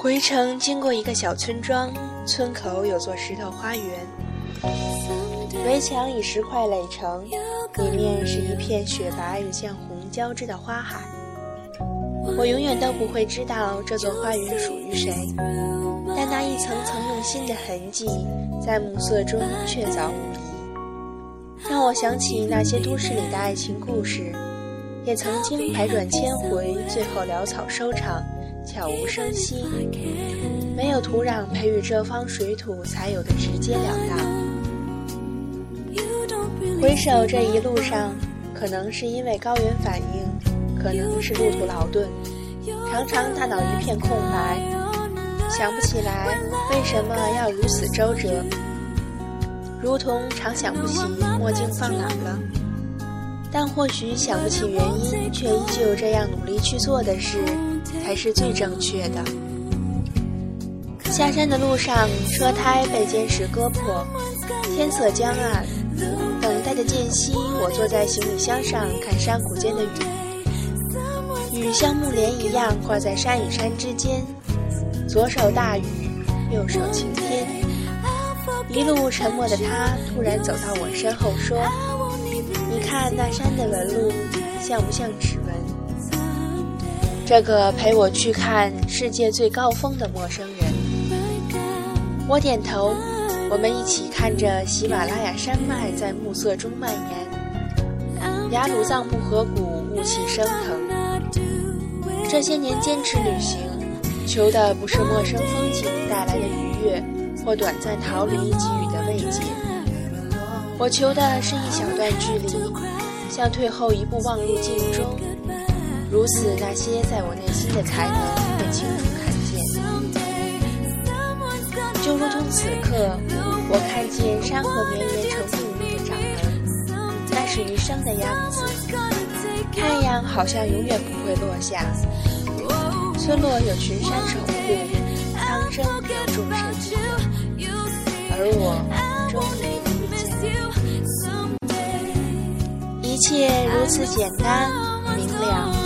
回程经过一个小村庄，村口有座石头花园，围墙以石块垒成，里面是一片雪白与酱红交织的花海。我永远都不会知道这座花园属于谁，但那一层层用心的痕迹，在暮色中确凿无疑，让我想起那些都市里的爱情故事，也曾经百转千回，最后潦草收场，悄无声息，没有土壤培育这方水土才有的直截了当。回首这一路上，可能是因为高原反应，可能是路途劳顿，常常大脑一片空白，想不起来为什么要如此周折，如同常想不起墨镜放哪了。但或许想不起原因，却依旧这样努力去做的事，才是最正确的。下山的路上，车胎被坚石割破，天色将暗。等待的间隙，我坐在行李箱上看山谷间的雨，雨像木帘一样挂在山与山之间，左手大雨，右手晴天。一路沉默的他突然走到我身后说：“你看那山的纹路，像不像指纹？”这个陪我去看世界最高峰的陌生人，我点头。我们一起看着喜马拉雅山脉在暮色中蔓延，雅鲁藏布河谷雾气升腾。这些年坚持旅行，求的不是陌生风景带来的愉悦，或短暂逃离给予的慰藉，我求的是一小段距离，像退后一步望入镜中，如此那些在我内心的才能被清楚看见，就如同此刻。我看见山河绵延成命运的掌纹，那是余生的样子。太阳好像永远不会落下，村落有群山守护，苍生有众神庇佑，而我终于遇见。一切如此简单明了。